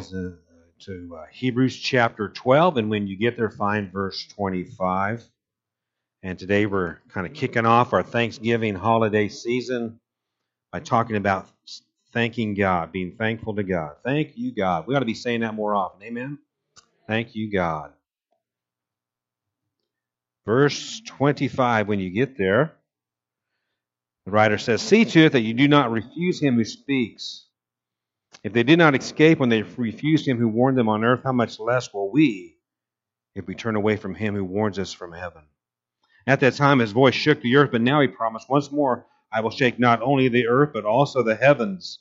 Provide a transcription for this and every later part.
to uh, Hebrews chapter 12, and when you get there, find verse 25. And today we're kind of kicking off our Thanksgiving holiday season by talking about thanking God, being thankful to God. Thank you, God. We ought to be saying that more often. Amen? Thank you, God. Verse 25, when you get there, the writer says, See to it that you do not refuse him who speaks. If they did not escape when they refused him who warned them on earth, how much less will we if we turn away from him who warns us from heaven? At that time his voice shook the earth, but now he promised, Once more I will shake not only the earth, but also the heavens.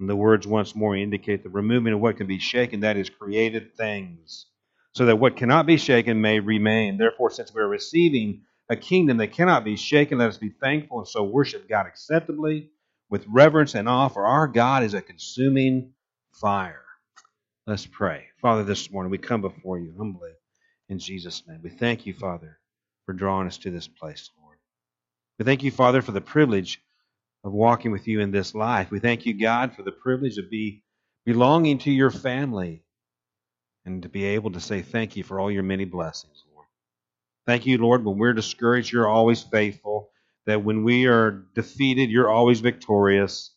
And the words once more indicate the removing of what can be shaken, that is, created things, so that what cannot be shaken may remain. Therefore, since we are receiving a kingdom that cannot be shaken, let us be thankful and so worship God acceptably with reverence and awe, for our God is a consuming fire. Let's pray. Father, this morning we come before you humbly in Jesus' name. We thank you, Father, for drawing us to this place, Lord. We thank you, Father, for the privilege of walking with you in this life. We thank you, God, for the privilege of be belonging to your family and to be able to say thank you for all your many blessings, Lord. Thank you, Lord, when we're discouraged, you're always faithful that when we are defeated, you're always victorious,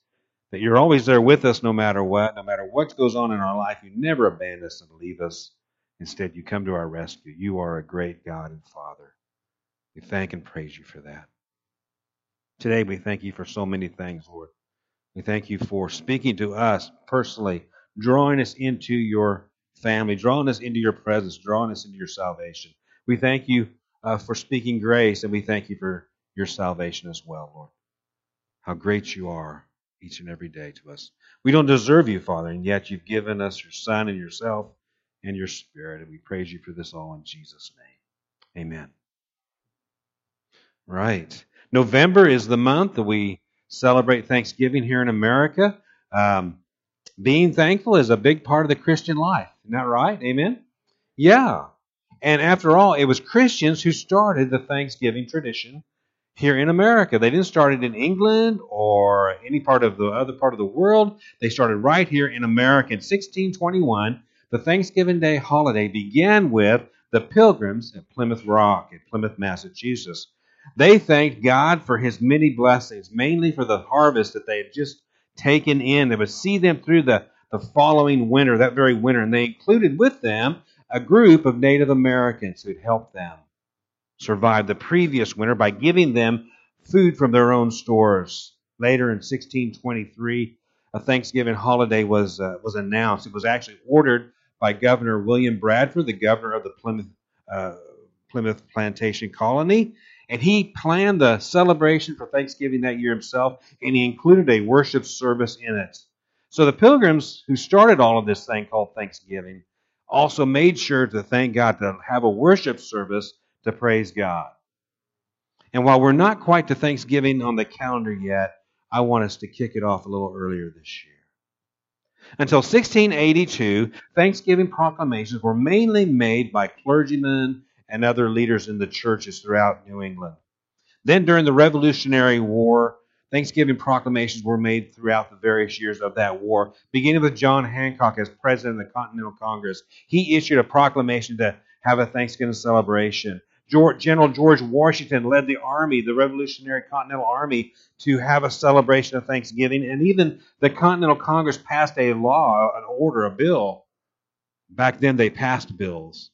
that you're always there with us no matter what, no matter what goes on in our life. You never abandon us and leave us. Instead, you come to our rescue. You are a great God and Father. We thank and praise you for that. Today, we thank you for so many things, Lord. We thank you for speaking to us personally, drawing us into your family, drawing us into your presence, drawing us into your salvation. We thank you uh, for speaking grace, and we thank you for your salvation as well, Lord. How great you are each and every day to us. We don't deserve you, Father, and yet you've given us your Son and yourself and your Spirit, and we praise you for this all in Jesus' name. Amen. Right. November is the month that we celebrate Thanksgiving here in America. Um, being thankful is a big part of the Christian life. Isn't that right? Amen? Yeah. And after all, it was Christians who started the Thanksgiving tradition here in America. They didn't start it in England or any part of the other part of the world. They started right here in America in 1621. The Thanksgiving Day holiday began with the Pilgrims at Plymouth Rock in Plymouth, Massachusetts. They thanked God for his many blessings, mainly for the harvest that they had just taken in that would see them through the, the following winter, that very winter. And they included with them a group of Native Americans who had helped them survived the previous winter by giving them food from their own stores. Later in 1623, a Thanksgiving holiday was uh, was announced. It was actually ordered by Governor William Bradford, the governor of the Plymouth uh, Plymouth Plantation Colony, and he planned the celebration for Thanksgiving that year himself, and he included a worship service in it. So the pilgrims who started all of this thing called Thanksgiving also made sure to thank God to have a worship service to praise God. And while we're not quite to Thanksgiving on the calendar yet, I want us to kick it off a little earlier this year. Until 1682, Thanksgiving proclamations were mainly made by clergymen and other leaders in the churches throughout New England. Then, during the Revolutionary War, Thanksgiving proclamations were made throughout the various years of that war, beginning with John Hancock as president of the Continental Congress. He issued a proclamation to have a Thanksgiving celebration. George, General George Washington led the army, the Revolutionary Continental Army, to have a celebration of Thanksgiving. And even the Continental Congress passed a law, an order, a bill. Back then, they passed bills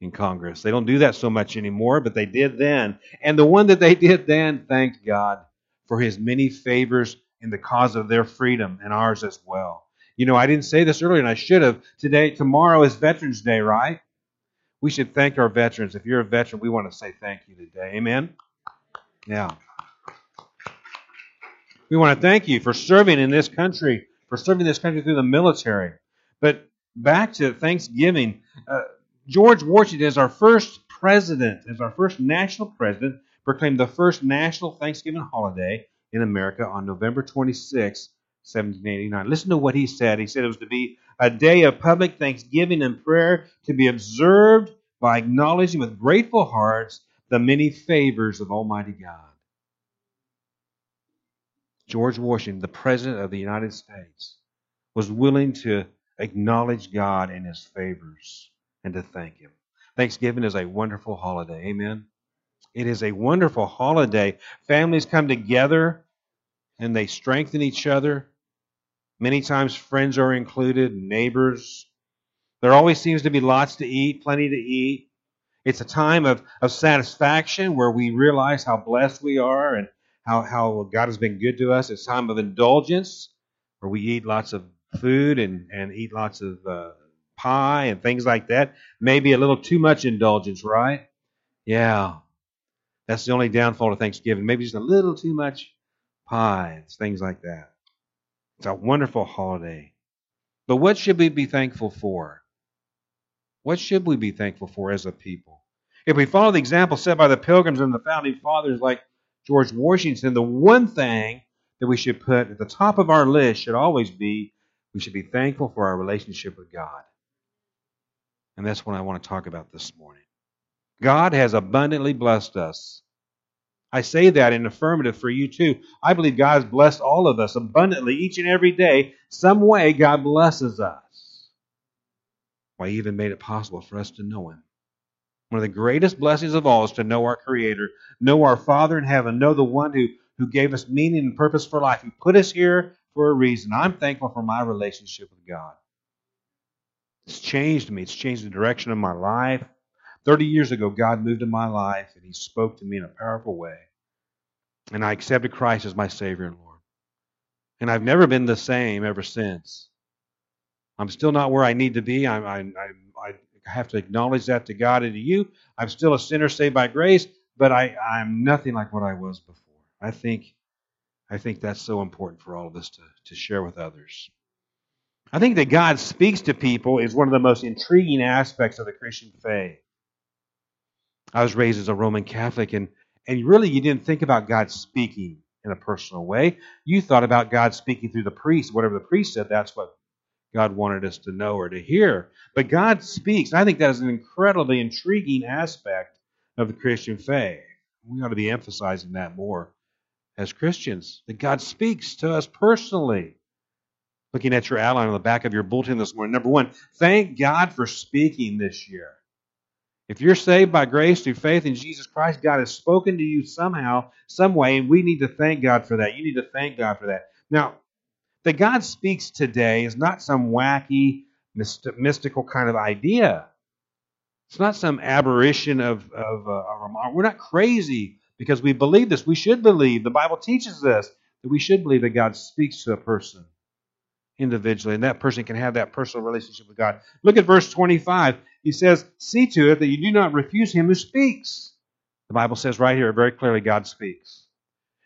in Congress. They don't do that so much anymore, but they did then. And the one that they did then, thanked God for his many favors in the cause of their freedom and ours as well. You know, I didn't say this earlier, and I should have. Today, tomorrow is Veterans Day, right? We should thank our veterans. If you're a veteran, we want to say thank you today. Amen? Yeah. We want to thank you for serving in this country, for serving this country through the military. But back to Thanksgiving, uh, George Washington is our first president, as our first national president, proclaimed the first national Thanksgiving holiday in America on November 26, 1789. Listen to what he said. He said it was to be a day of public thanksgiving and prayer to be observed by acknowledging with grateful hearts the many favors of Almighty God. George Washington, the President of the United States, was willing to acknowledge God and His favors and to thank Him. Thanksgiving is a wonderful holiday. Amen. It is a wonderful holiday. Families come together and they strengthen each other. Many times friends are included, neighbors. There always seems to be lots to eat, plenty to eat. It's a time of, of satisfaction where we realize how blessed we are and how, how God has been good to us. It's a time of indulgence where we eat lots of food and, and eat lots of uh, pie and things like that. Maybe a little too much indulgence, right? Yeah. That's the only downfall of Thanksgiving. Maybe just a little too much pie, things like that. It's a wonderful holiday. But what should we be thankful for? What should we be thankful for as a people? If we follow the example set by the pilgrims and the founding fathers like George Washington, the one thing that we should put at the top of our list should always be we should be thankful for our relationship with God. And that's what I want to talk about this morning. God has abundantly blessed us. I say that in affirmative for you too. I believe God has blessed all of us abundantly each and every day. Some way God blesses us. Why, He even made it possible for us to know Him. One of the greatest blessings of all is to know our Creator, know our Father in heaven, know the one who, who gave us meaning and purpose for life, who put us here for a reason. I'm thankful for my relationship with God. It's changed me, it's changed the direction of my life. 30 years ago, God moved in my life and He spoke to me in a powerful way. And I accepted Christ as my Savior and Lord. And I've never been the same ever since. I'm still not where I need to be. I, I, I, I have to acknowledge that to God and to you. I'm still a sinner saved by grace, but I, I'm nothing like what I was before. I think, I think that's so important for all of us to, to share with others. I think that God speaks to people is one of the most intriguing aspects of the Christian faith. I was raised as a Roman Catholic, and, and really you didn't think about God speaking in a personal way. You thought about God speaking through the priest. Whatever the priest said, that's what God wanted us to know or to hear. But God speaks. I think that is an incredibly intriguing aspect of the Christian faith. We ought to be emphasizing that more as Christians, that God speaks to us personally. Looking at your outline on the back of your bulletin this morning. Number one, thank God for speaking this year. If you're saved by grace through faith in Jesus Christ, God has spoken to you somehow, some way, and we need to thank God for that. You need to thank God for that. Now, that God speaks today is not some wacky, mystical kind of idea. It's not some aberration of, of uh, we're not crazy because we believe this. We should believe. The Bible teaches us that we should believe that God speaks to a person individually, and that person can have that personal relationship with God. Look at verse 25. He says, See to it that you do not refuse him who speaks. The Bible says right here very clearly God speaks.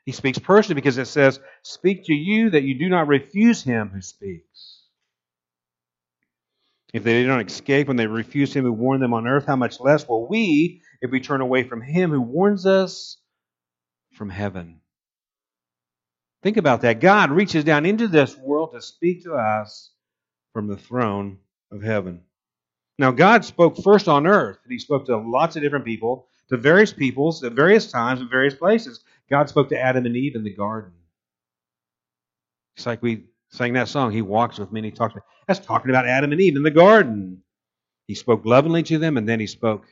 He speaks personally because it says, Speak to you that you do not refuse him who speaks. If they do not escape when they refuse him who warned them on earth, how much less will we if we turn away from him who warns us from heaven? Think about that. God reaches down into this world to speak to us from the throne of heaven. Now, God spoke first on earth, and He spoke to lots of different people, to various peoples, at various times, in various places. God spoke to Adam and Eve in the garden. It's like we sang that song, He walks with me and He talks to me. That's talking about Adam and Eve in the garden. He spoke lovingly to them, and then He spoke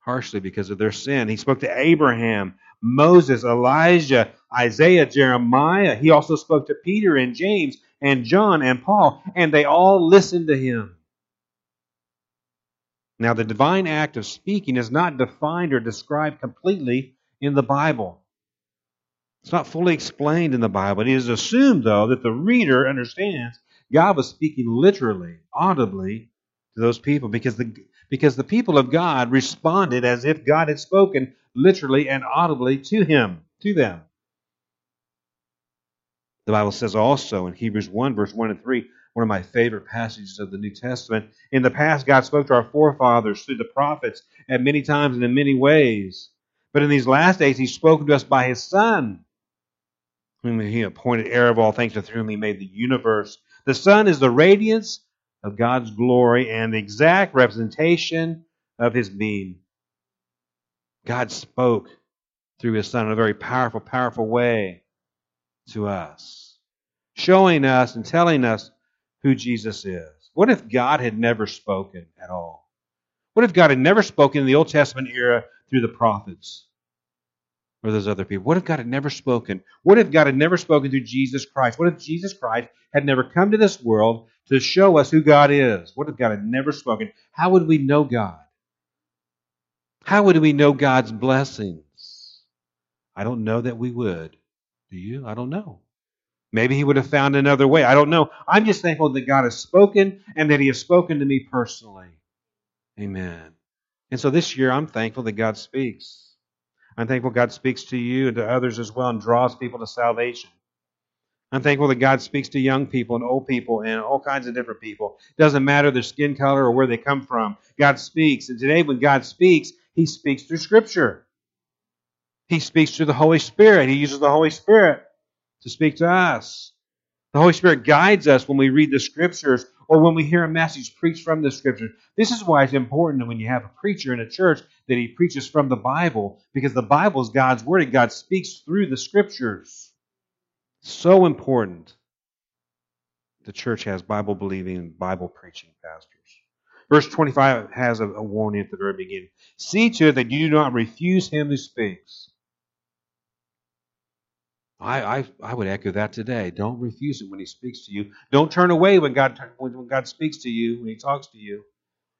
harshly because of their sin. He spoke to Abraham, Moses, Elijah, Isaiah, Jeremiah. He also spoke to Peter and James and John and Paul, and they all listened to him. Now, the divine act of speaking is not defined or described completely in the Bible. It's not fully explained in the Bible. It is assumed, though, that the reader understands God was speaking literally, audibly to those people because the, because the people of God responded as if God had spoken literally and audibly to him, to them. The Bible says also in Hebrews 1, verse 1 and 3, one of my favorite passages of the New Testament. In the past, God spoke to our forefathers through the prophets at many times and in many ways. But in these last days, He's spoken to us by His Son, whom He appointed heir of all things, and through whom He made the universe. The Son is the radiance of God's glory and the exact representation of His being. God spoke through His Son in a very powerful, powerful way to us, showing us and telling us who Jesus is. What if God had never spoken at all? What if God had never spoken in the Old Testament era through the prophets or those other people? What if God had never spoken? What if God had never spoken through Jesus Christ? What if Jesus Christ had never come to this world to show us who God is? What if God had never spoken? How would we know God? How would we know God's blessings? I don't know that we would. Do you? I don't know. Maybe he would have found another way. I don't know. I'm just thankful that God has spoken and that he has spoken to me personally. Amen. And so this year, I'm thankful that God speaks. I'm thankful God speaks to you and to others as well and draws people to salvation. I'm thankful that God speaks to young people and old people and all kinds of different people. It doesn't matter their skin color or where they come from. God speaks. And today, when God speaks, he speaks through Scripture. He speaks through the Holy Spirit. He uses the Holy Spirit to speak to us. The Holy Spirit guides us when we read the Scriptures or when we hear a message preached from the Scriptures. This is why it's important when you have a preacher in a church that he preaches from the Bible, because the Bible is God's Word and God speaks through the Scriptures. So important. The church has Bible believing, Bible preaching pastors. Verse 25 has a warning at the very beginning. See to it that you do not refuse him who speaks. I, I, I would echo that today. Don't refuse him when he speaks to you. Don't turn away when God when God speaks to you, when he talks to you.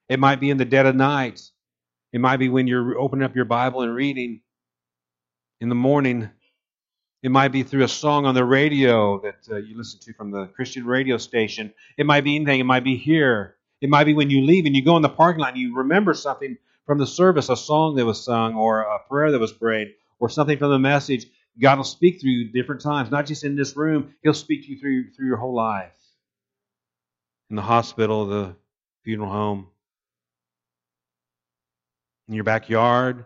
It might be in the dead of night. It might be when you're opening up your Bible and reading in the morning. It might be through a song on the radio that uh, you listen to from the Christian radio station. It might be anything. It might be here. It might be when you leave and you go in the parking lot and you remember something from the service, a song that was sung or a prayer that was prayed or something from the message God will speak through you different times, not just in this room. He'll speak to you through through your whole life. In the hospital, the funeral home, in your backyard.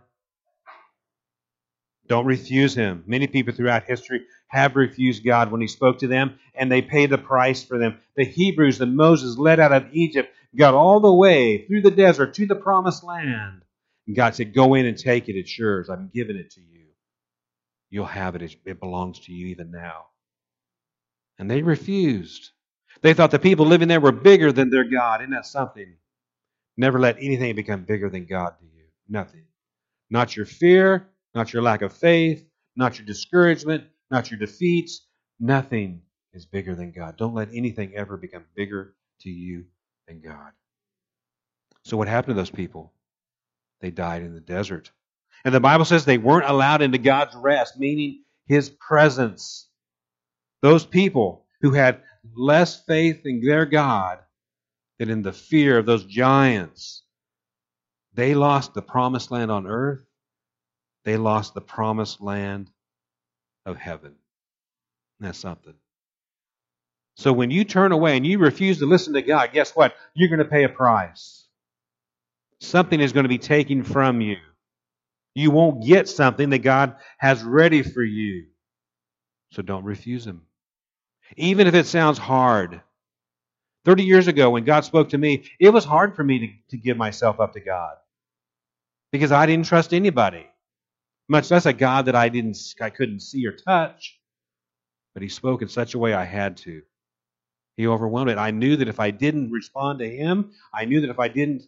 Don't refuse him. Many people throughout history have refused God when he spoke to them, and they paid the price for them. The Hebrews that Moses led out of Egypt got all the way through the desert to the promised land. And God said, Go in and take it. It's yours. I'm giving it to you. You'll have it. It belongs to you even now. And they refused. They thought the people living there were bigger than their God. Isn't that something? Never let anything become bigger than God to you. Nothing. Not your fear, not your lack of faith, not your discouragement, not your defeats. Nothing is bigger than God. Don't let anything ever become bigger to you than God. So, what happened to those people? They died in the desert. And the Bible says they weren't allowed into God's rest, meaning his presence. Those people who had less faith in their God than in the fear of those giants, they lost the promised land on earth. They lost the promised land of heaven. That's something. So when you turn away and you refuse to listen to God, guess what? You're going to pay a price. Something is going to be taken from you. You won't get something that God has ready for you. So don't refuse Him. Even if it sounds hard. 30 years ago, when God spoke to me, it was hard for me to, to give myself up to God because I didn't trust anybody, much less a God that I didn't, I couldn't see or touch. But He spoke in such a way I had to. He overwhelmed it. I knew that if I didn't respond to Him, I knew that if I didn't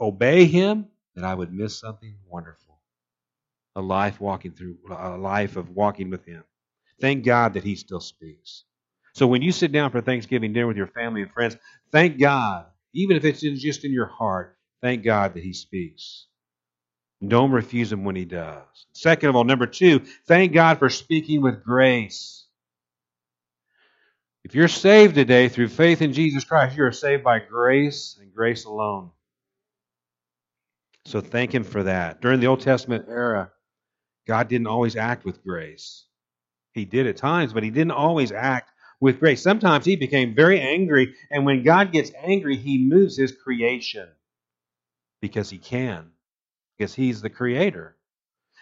obey Him, that I would miss something wonderful a life walking through a life of walking with him. Thank God that he still speaks. So when you sit down for Thanksgiving dinner with your family and friends, thank God, even if it's just in your heart, thank God that he speaks. Don't refuse him when he does. Second of all, number two, thank God for speaking with grace. If you're saved today through faith in Jesus Christ, you are saved by grace and grace alone. So thank Him for that. During the Old Testament era, God didn't always act with grace. He did at times, but he didn't always act with grace. Sometimes he became very angry, and when God gets angry, he moves his creation because he can, because he's the creator.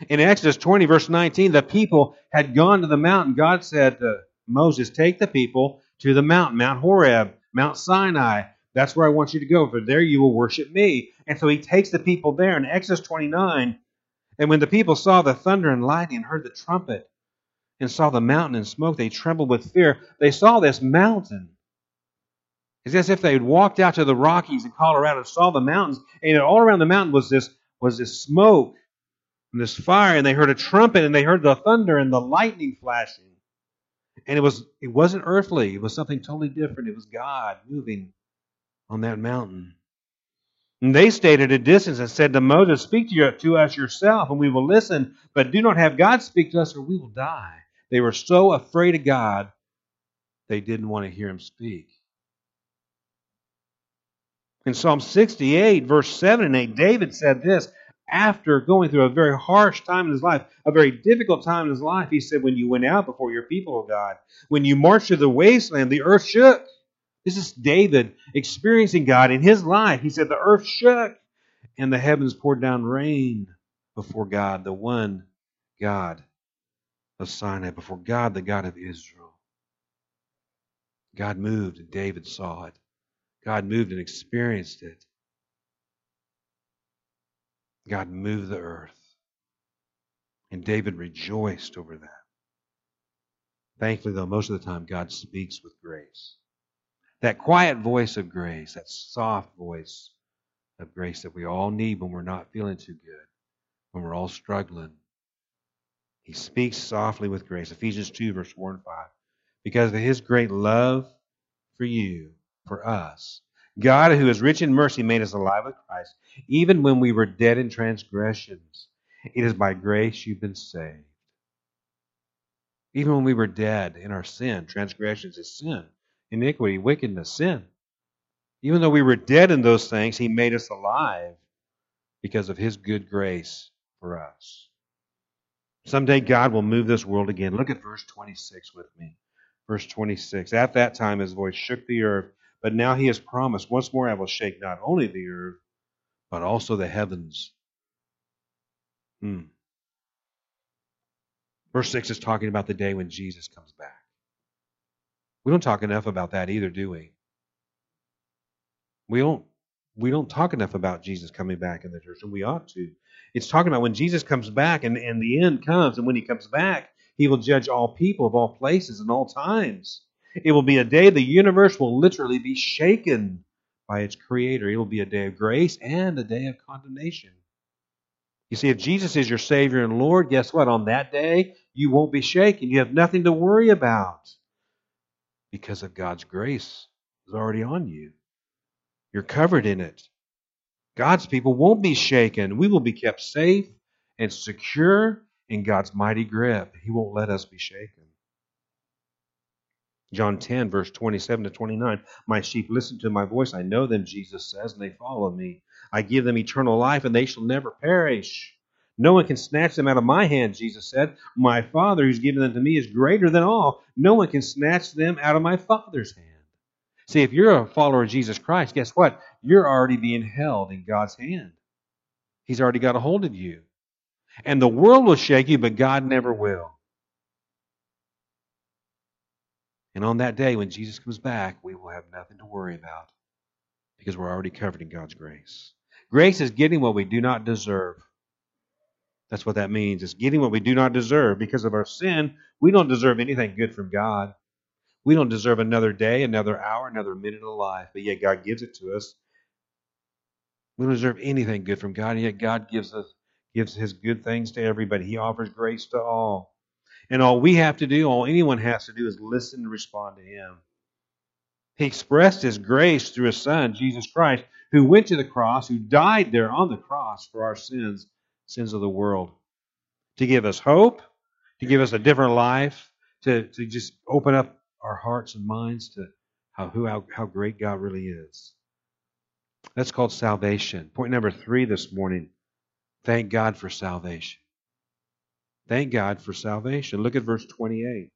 In Exodus 20, verse 19, the people had gone to the mountain. God said to Moses, Take the people to the mountain, Mount Horeb, Mount Sinai. That's where I want you to go, for there you will worship me. And so he takes the people there. In Exodus 29, and when the people saw the thunder and lightning heard the trumpet and saw the mountain and smoke, they trembled with fear. They saw this mountain It's as if they had walked out to the Rockies in Colorado and saw the mountains, and all around the mountain was this was this smoke and this fire, and they heard a trumpet, and they heard the thunder and the lightning flashing. And it was it wasn't earthly, it was something totally different. It was God moving on that mountain. And they stayed at a distance and said to Moses, Speak to, to us yourself, and we will listen, but do not have God speak to us, or we will die. They were so afraid of God, they didn't want to hear him speak. In Psalm 68, verse 7 and 8, David said this after going through a very harsh time in his life, a very difficult time in his life. He said, When you went out before your people, O God, when you marched through the wasteland, the earth shook. This is David experiencing God in his life. He said, The earth shook and the heavens poured down rain before God, the one God of Sinai, before God, the God of Israel. God moved and David saw it. God moved and experienced it. God moved the earth. And David rejoiced over that. Thankfully, though, most of the time God speaks with grace. That quiet voice of grace, that soft voice of grace that we all need when we're not feeling too good, when we're all struggling. He speaks softly with grace. Ephesians 2, verse 4 and 5. Because of his great love for you, for us, God, who is rich in mercy, made us alive with Christ, even when we were dead in transgressions. It is by grace you've been saved. Even when we were dead in our sin, transgressions is sin, iniquity, wickedness, sin. Even though we were dead in those things, He made us alive because of His good grace for us. Someday God will move this world again. Look at verse 26 with me. Verse 26. At that time, His voice shook the earth but now he has promised, once more I will shake not only the earth, but also the heavens. Hmm. Verse 6 is talking about the day when Jesus comes back. We don't talk enough about that either, do we? We don't we don't talk enough about Jesus coming back in the church, and we ought to. It's talking about when Jesus comes back and, and the end comes, and when he comes back, he will judge all people of all places and all times. It will be a day the universe will literally be shaken by its creator. It will be a day of grace and a day of condemnation. You see, if Jesus is your Savior and Lord, guess what? On that day, you won't be shaken. You have nothing to worry about because of God's grace is already on you. You're covered in it. God's people won't be shaken. We will be kept safe and secure in God's mighty grip. He won't let us be shaken. John 10, verse 27 to 29. My sheep listen to my voice. I know them, Jesus says, and they follow me. I give them eternal life, and they shall never perish. No one can snatch them out of my hand, Jesus said. My Father, who's given them to me, is greater than all. No one can snatch them out of my Father's hand. See, if you're a follower of Jesus Christ, guess what? You're already being held in God's hand. He's already got a hold of you. And the world will shake you, but God never will. And on that day, when Jesus comes back, we will have nothing to worry about because we're already covered in God's grace. Grace is getting what we do not deserve. That's what that means. It's getting what we do not deserve. Because of our sin, we don't deserve anything good from God. We don't deserve another day, another hour, another minute of life, but yet God gives it to us. We don't deserve anything good from God, and yet God gives us gives his good things to everybody. He offers grace to all. And all we have to do, all anyone has to do, is listen and respond to Him. He expressed His grace through His Son, Jesus Christ, who went to the cross, who died there on the cross for our sins, sins of the world, to give us hope, to give us a different life, to, to just open up our hearts and minds to how, who, how, how great God really is. That's called salvation. Point number three this morning thank God for salvation. Thank God for salvation. Look at verse 28.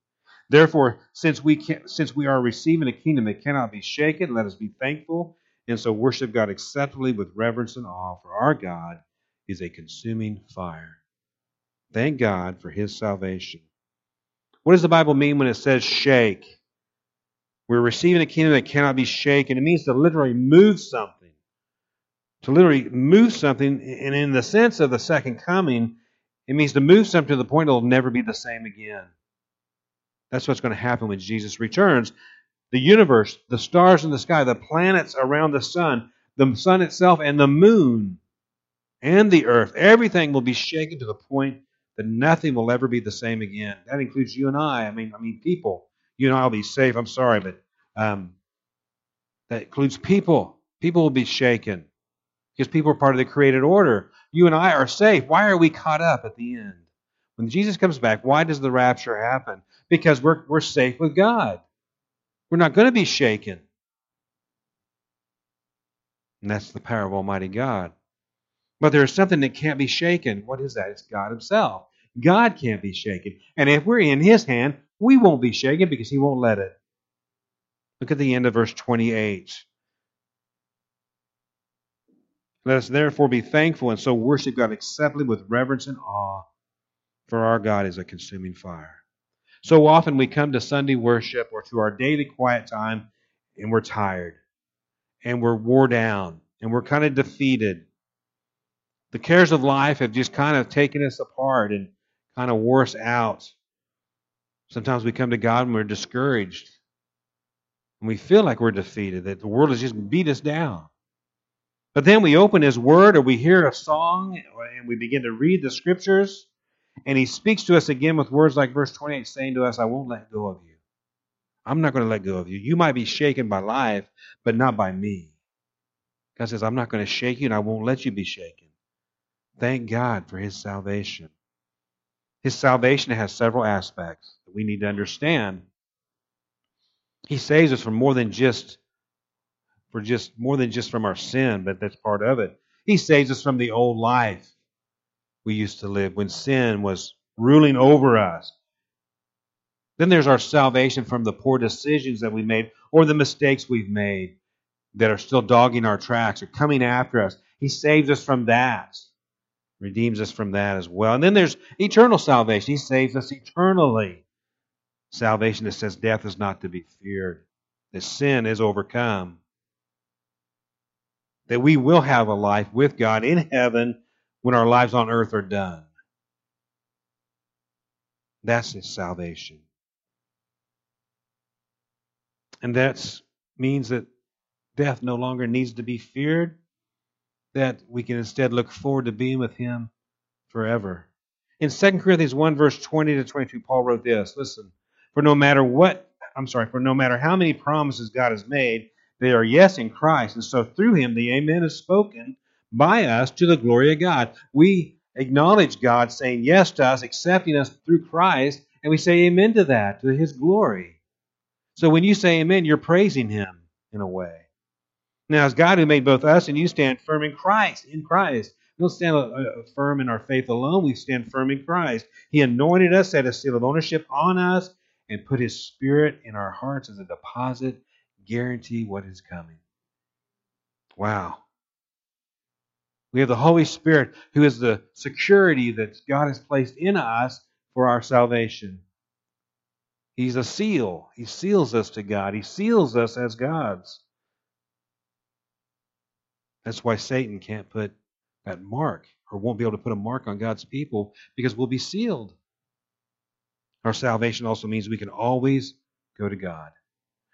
Therefore, since we can, since we are receiving a kingdom that cannot be shaken, let us be thankful and so worship God acceptably with reverence and awe, for our God is a consuming fire. Thank God for his salvation. What does the Bible mean when it says shake? We're receiving a kingdom that cannot be shaken. It means to literally move something. To literally move something, and in the sense of the second coming, it means to move something to the point it'll never be the same again. That's what's going to happen when Jesus returns. the universe, the stars in the sky, the planets around the sun, the sun itself, and the moon, and the earth. Everything will be shaken to the point that nothing will ever be the same again. That includes you and I. I mean, I mean, people. You and I will be safe. I'm sorry, but um, that includes people. People will be shaken because people are part of the created order. You and I are safe. Why are we caught up at the end? When Jesus comes back, why does the rapture happen? Because we're, we're safe with God. We're not going to be shaken. And that's the power of Almighty God. But there is something that can't be shaken. What is that? It's God Himself. God can't be shaken. And if we're in His hand, we won't be shaken because He won't let it. Look at the end of verse 28. Let us therefore be thankful and so worship God acceptably with reverence and awe, for our God is a consuming fire. So often we come to Sunday worship or to our daily quiet time and we're tired and we're wore down and we're kind of defeated. The cares of life have just kind of taken us apart and kind of wore us out. Sometimes we come to God and we're discouraged. And we feel like we're defeated, that the world has just beat us down. But then we open His Word or we hear a song and we begin to read the Scriptures, and He speaks to us again with words like verse 28 saying to us, I won't let go of you. I'm not going to let go of you. You might be shaken by life, but not by me. God says, I'm not going to shake you and I won't let you be shaken. Thank God for His salvation. His salvation has several aspects that we need to understand. He saves us from more than just for just more than just from our sin, but that's part of it. He saves us from the old life we used to live when sin was ruling over us. Then there's our salvation from the poor decisions that we made or the mistakes we've made that are still dogging our tracks or coming after us. He saves us from that, redeems us from that as well. And then there's eternal salvation. He saves us eternally. Salvation that says death is not to be feared, that sin is overcome that we will have a life with God in heaven when our lives on earth are done. That's His salvation. And that means that death no longer needs to be feared, that we can instead look forward to being with Him forever. In 2 Corinthians 1, verse 20 to 22, Paul wrote this Listen, for no matter what, I'm sorry, for no matter how many promises God has made, they are yes in Christ. And so through him, the Amen is spoken by us to the glory of God. We acknowledge God saying yes to us, accepting us through Christ, and we say amen to that, to his glory. So when you say amen, you're praising him in a way. Now, as God who made both us and you stand firm in Christ, in Christ. We don't stand uh, uh, firm in our faith alone, we stand firm in Christ. He anointed us, set a seal of ownership on us, and put his spirit in our hearts as a deposit guarantee what is coming. Wow. We have the Holy Spirit who is the security that God has placed in us for our salvation. He's a seal. He seals us to God. He seals us as God's. That's why Satan can't put that mark or won't be able to put a mark on God's people because we'll be sealed. Our salvation also means we can always go to God.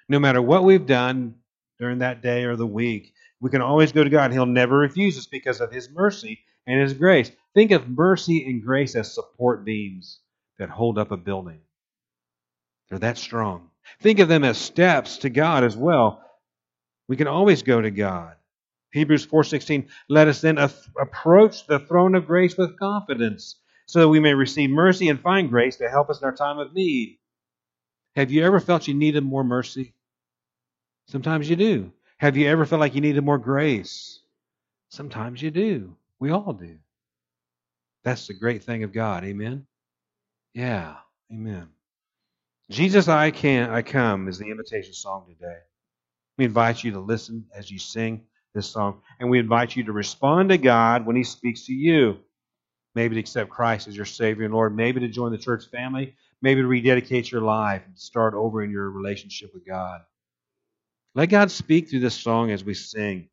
No matter what we've done during that day or the week, we can always go to God. He'll never refuse us because of His mercy and His grace. Think of mercy and grace as support beams that hold up a building. They're that strong. Think of them as steps to God as well. We can always go to God. Hebrews 4:16 Let us then approach the throne of grace with confidence so that we may receive mercy and find grace to help us in our time of need. Have you ever felt you needed more mercy? Sometimes you do. Have you ever felt like you needed more grace? Sometimes you do. We all do. That's the great thing of God. Amen. Yeah. Amen. Jesus, I can I come is the invitation song today. We invite you to listen as you sing this song, and we invite you to respond to God when He speaks to you. Maybe to accept Christ as your Savior and Lord, maybe to join the church family, maybe to rededicate your life and start over in your relationship with God. Let God speak through this song as we sing.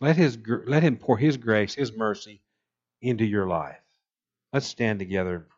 Let, his, let Him pour His grace, His mercy into your life. Let's stand together